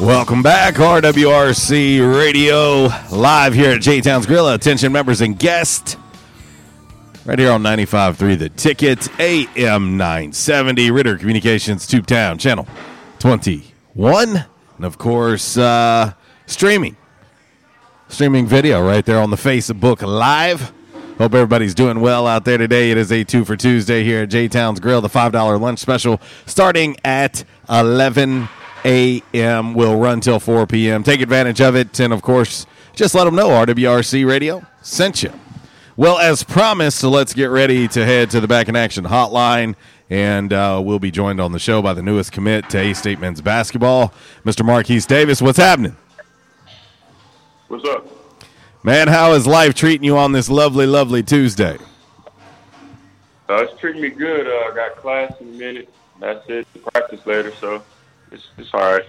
Welcome back, RWRC Radio, live here at J Town's Grill. Attention members and guests. Right here on 95.3 The Ticket, AM 970, Ritter Communications, Tube Town, Channel 21. And of course, uh, streaming. Streaming video right there on the Facebook Live. Hope everybody's doing well out there today. It is a two for Tuesday here at J Town's Grill, the $5 lunch special starting at 11 a.m. will run till 4 p.m. Take advantage of it. And of course, just let them know RWRC Radio sent you. Well, as promised, so let's get ready to head to the Back in Action hotline. And uh, we'll be joined on the show by the newest commit to A State men's basketball, Mr. Markise Davis. What's happening? What's up? Man, how is life treating you on this lovely, lovely Tuesday? Uh, it's treating me good. Uh, I got class in a minute. That's it. Practice later, so it's, it's all right.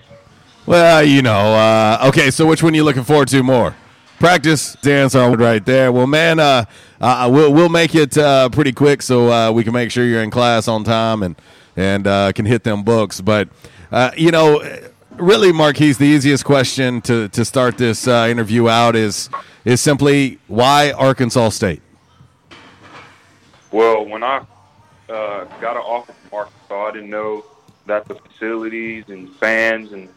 Well, you know, uh, okay, so which one are you looking forward to more? Practice, dance on right there. Well, man, uh, uh, we'll, we'll make it uh, pretty quick so uh, we can make sure you're in class on time and, and uh, can hit them books. But, uh, you know, really, Markise, the easiest question to, to start this uh, interview out is, is simply why Arkansas State? Well, when I uh, got an offer from Arkansas, I didn't know that the facilities and fans and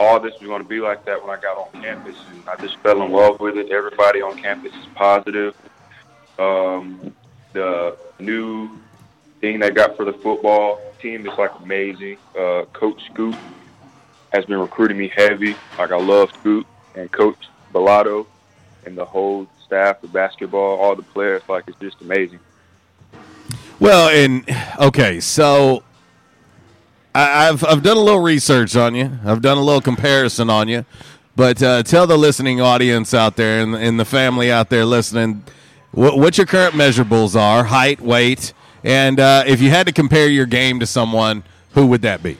all this was going to be like that when I got on campus, and I just fell in love with it. Everybody on campus is positive. Um, the new thing they got for the football team is like amazing. Uh, Coach Scoot has been recruiting me heavy. Like I love Scoot and Coach Balado and the whole staff, the basketball, all the players. Like it's just amazing. Well, and okay, so I, have I've done a little research on you. I've done a little comparison on you. But uh, tell the listening audience out there and, and the family out there listening what, what, your current measurables are height, weight, and uh, if you had to compare your game to someone, who would that be?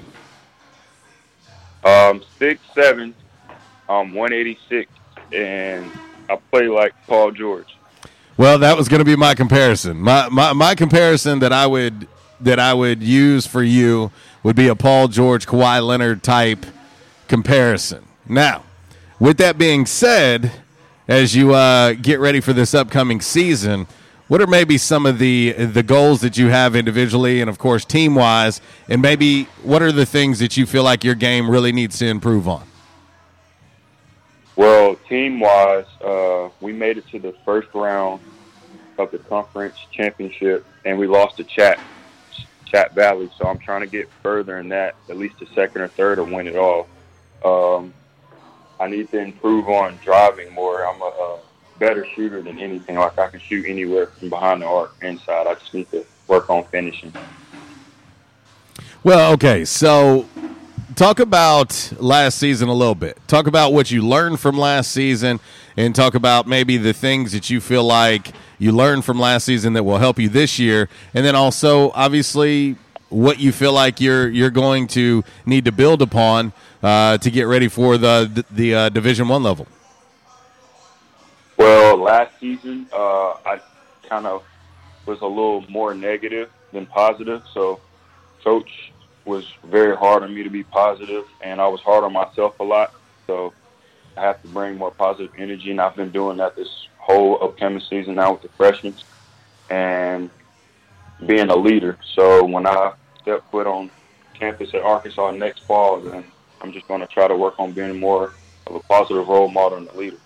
Um, six seven, um, one eighty six, and I play like Paul George. Well, that was going to be my comparison. My, my my comparison that I would that I would use for you would be a Paul George, Kawhi Leonard type comparison. Now, with that being said, as you uh, get ready for this upcoming season, what are maybe some of the the goals that you have individually and of course team wise, and maybe what are the things that you feel like your game really needs to improve on? Well, team wise, uh, we made it to the first round of the conference championship, and we lost to Chat Chat Valley. So I'm trying to get further in that, at least a second or third, or win it all. Um, I need to improve on driving more. I'm a, a, better shooter than anything. Like I can shoot anywhere from behind the arc, inside. I just need to work on finishing. Well, okay, so talk about last season a little bit. Talk about what you learned from last season, and talk about maybe the things that you feel like you learned from last season that will help you this year, and then also obviously what you feel like you're you're going to need to build upon uh, to get ready for the the, uh, Division One level. Well, last season uh, I kind of was a little more negative than positive, so coach was very hard on me to be positive, and I was hard on myself a lot. So I have to bring more positive energy, and I've been doing that this whole upcoming season now with the freshmen and being a leader. So when I step foot on campus at Arkansas next fall, then I'm just going to try to work on being more of a positive role model and a leader.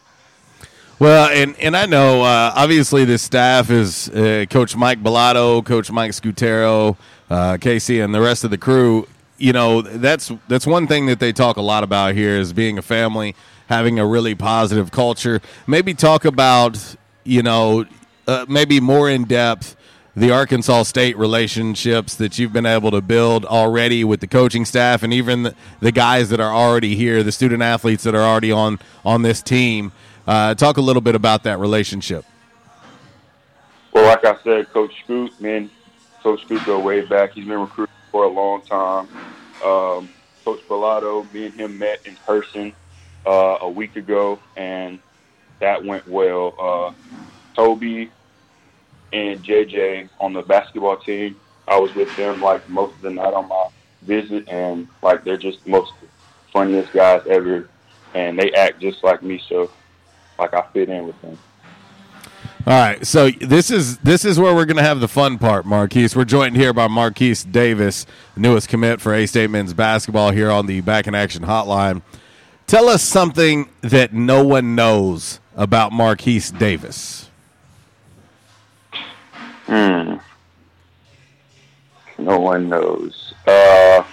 Well, and, and I know uh, obviously the staff is uh, Coach Mike Balado, Coach Mike Scutero, uh, Casey, and the rest of the crew. You know that's that's one thing that they talk a lot about here is being a family having a really positive culture. Maybe talk about, you know, uh, maybe more in depth the Arkansas State relationships that you've been able to build already with the coaching staff and even the, the guys that are already here, the student athletes that are already on on this team. Uh, talk a little bit about that relationship. Well, like I said, Coach Scoot, man, Coach Scoot go way back. He's been recruiting for a long time. Um, Coach Balado, me and him met in person uh, a week ago, and that went well. Uh, Toby and JJ on the basketball team, I was with them like most of the night on my visit, and like they're just the most funniest guys ever, and they act just like me. So, like I fit in with them. All right, so this is this is where we're going to have the fun part, Markise. We're joined here by Markise Davis, newest commit for A State men's basketball here on the Back in Action Hotline. Tell us something that no one knows about Markise Davis. Hmm. No one knows. Uh,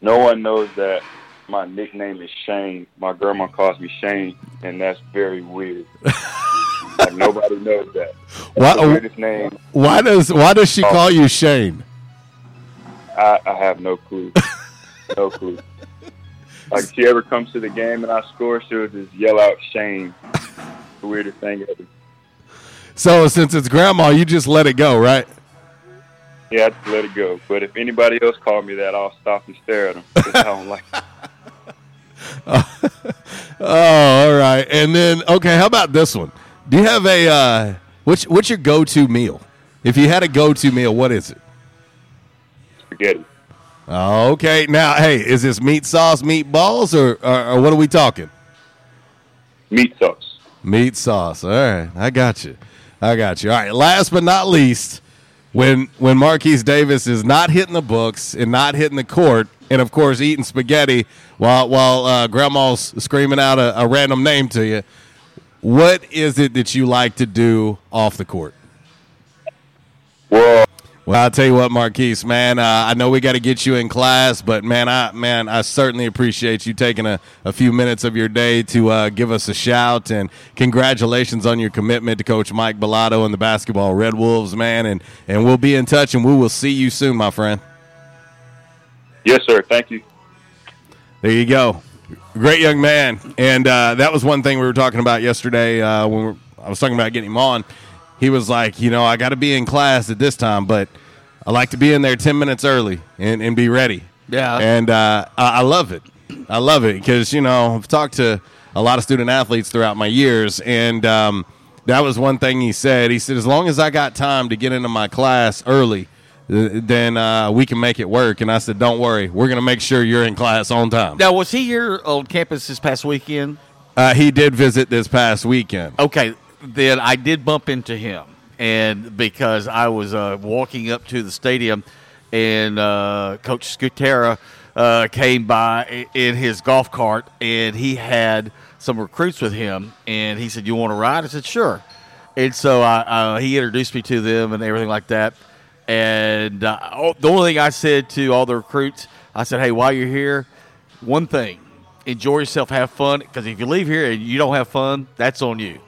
no one knows that my nickname is Shane. My grandma calls me Shane, and that's very weird. like nobody knows that. That's the weirdest name. Why does Why does she call you Shane? I, I have no clue. no clue. Like if she ever comes to the game and I score, she'll just yell out Shane. the weirdest thing ever. So since it's grandma, you just let it go, right? Yeah, I just let it go. But if anybody else called me that, I'll stop and stare at them. I don't like. oh, all right. And then, okay, how about this one? Do you have a uh, what's what's your go-to meal? If you had a go-to meal, what is it? Spaghetti. Okay. Now, hey, is this meat sauce, meatballs, or, or, or what are we talking? Meat sauce. Meat sauce. All right, I got you. I got you. All right. Last but not least, when when Markise Davis is not hitting the books and not hitting the court, and of course eating spaghetti while while uh, Grandma's screaming out a, a random name to you, what is it that you like to do off the court? Well, Well, I'll tell you what, Markise, man. Uh, I know we got to get you in class, but man, I man, I certainly appreciate you taking a, a few minutes of your day to uh, give us a shout and congratulations on your commitment to Coach Mike Balado and the basketball Red Wolves, man. And and we'll be in touch, and we will see you soon, my friend. yes, sir. Thank you. There you go. Great young man. And uh, that was one thing we were talking about yesterday uh, when we were, I was talking about getting him on. He was like, you know, I got to be in class at this time, but I like to be in there 10 minutes early and, and be ready. Yeah. And uh, I, I love it. I love it because, you know, I've talked to a lot of student athletes throughout my years, and um, that was one thing he said. He said, as long as I got time to get into my class early, then uh, we can make it work. And I said, don't worry, we're going to make sure you're in class on time. Now, was he here on campus this past weekend? Uh, he did visit this past weekend. Okay, then I did bump into him, and because I was uh, walking up to the stadium, and uh, Coach Scutero uh, came by in his golf cart, and he had some recruits with him, and he said, "You want to ride?" I said, "Sure." And so I, uh, he introduced me to them and everything like that. And uh, oh, the only thing I said to all the recruits, I said, "Hey, while you're here, one thing: enjoy yourself, have fun. Because if you leave here and you don't have fun, that's on you.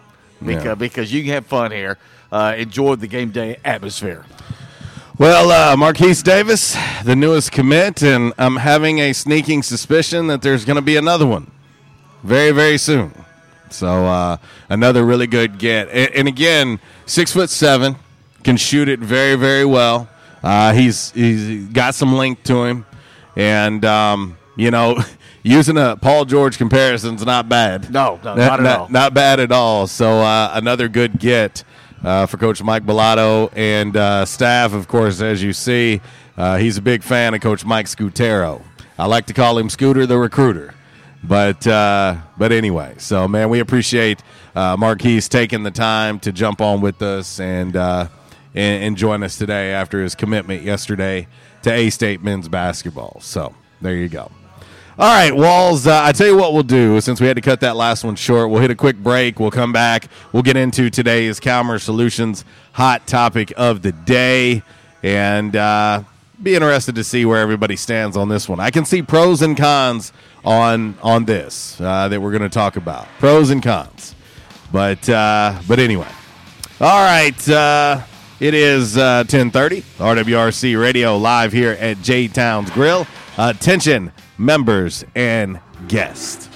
Because Yeah. because you can have fun here, uh, enjoy the game day atmosphere. Well, uh, Markise Davis, the newest commit, and I'm having a sneaking suspicion that there's going to be another one very, very soon. So uh, another really good get, and, and again, six foot seven, can shoot it very, very well. Uh, he's he's got some length to him, and um, you know, using a Paul George comparison's not bad. No, no, not at all. Not bad at all. So uh, another good get uh, for Coach Mike Balado and uh, staff. Of course, as you see, uh, he's a big fan of Coach Mike Scutero. I like to call him Scooter the Recruiter. But uh, but anyway, so man, we appreciate uh, Markise taking the time to jump on with us and, uh, and and join us today after his commitment yesterday to A State men's basketball. So there you go. All right, Walls. Uh, I tell you what we'll do since we had to cut that last one short. We'll hit a quick break. We'll come back. We'll get into today's Calmer Solutions hot topic of the day, and uh, be interested to see where everybody stands on this one. I can see pros and cons on on this uh, that we're going to talk about. Pros and cons, but uh, but anyway. All right. Uh, it is uh, 1030, RWRC Radio live here at J Towns Grill. Attention, members and guests.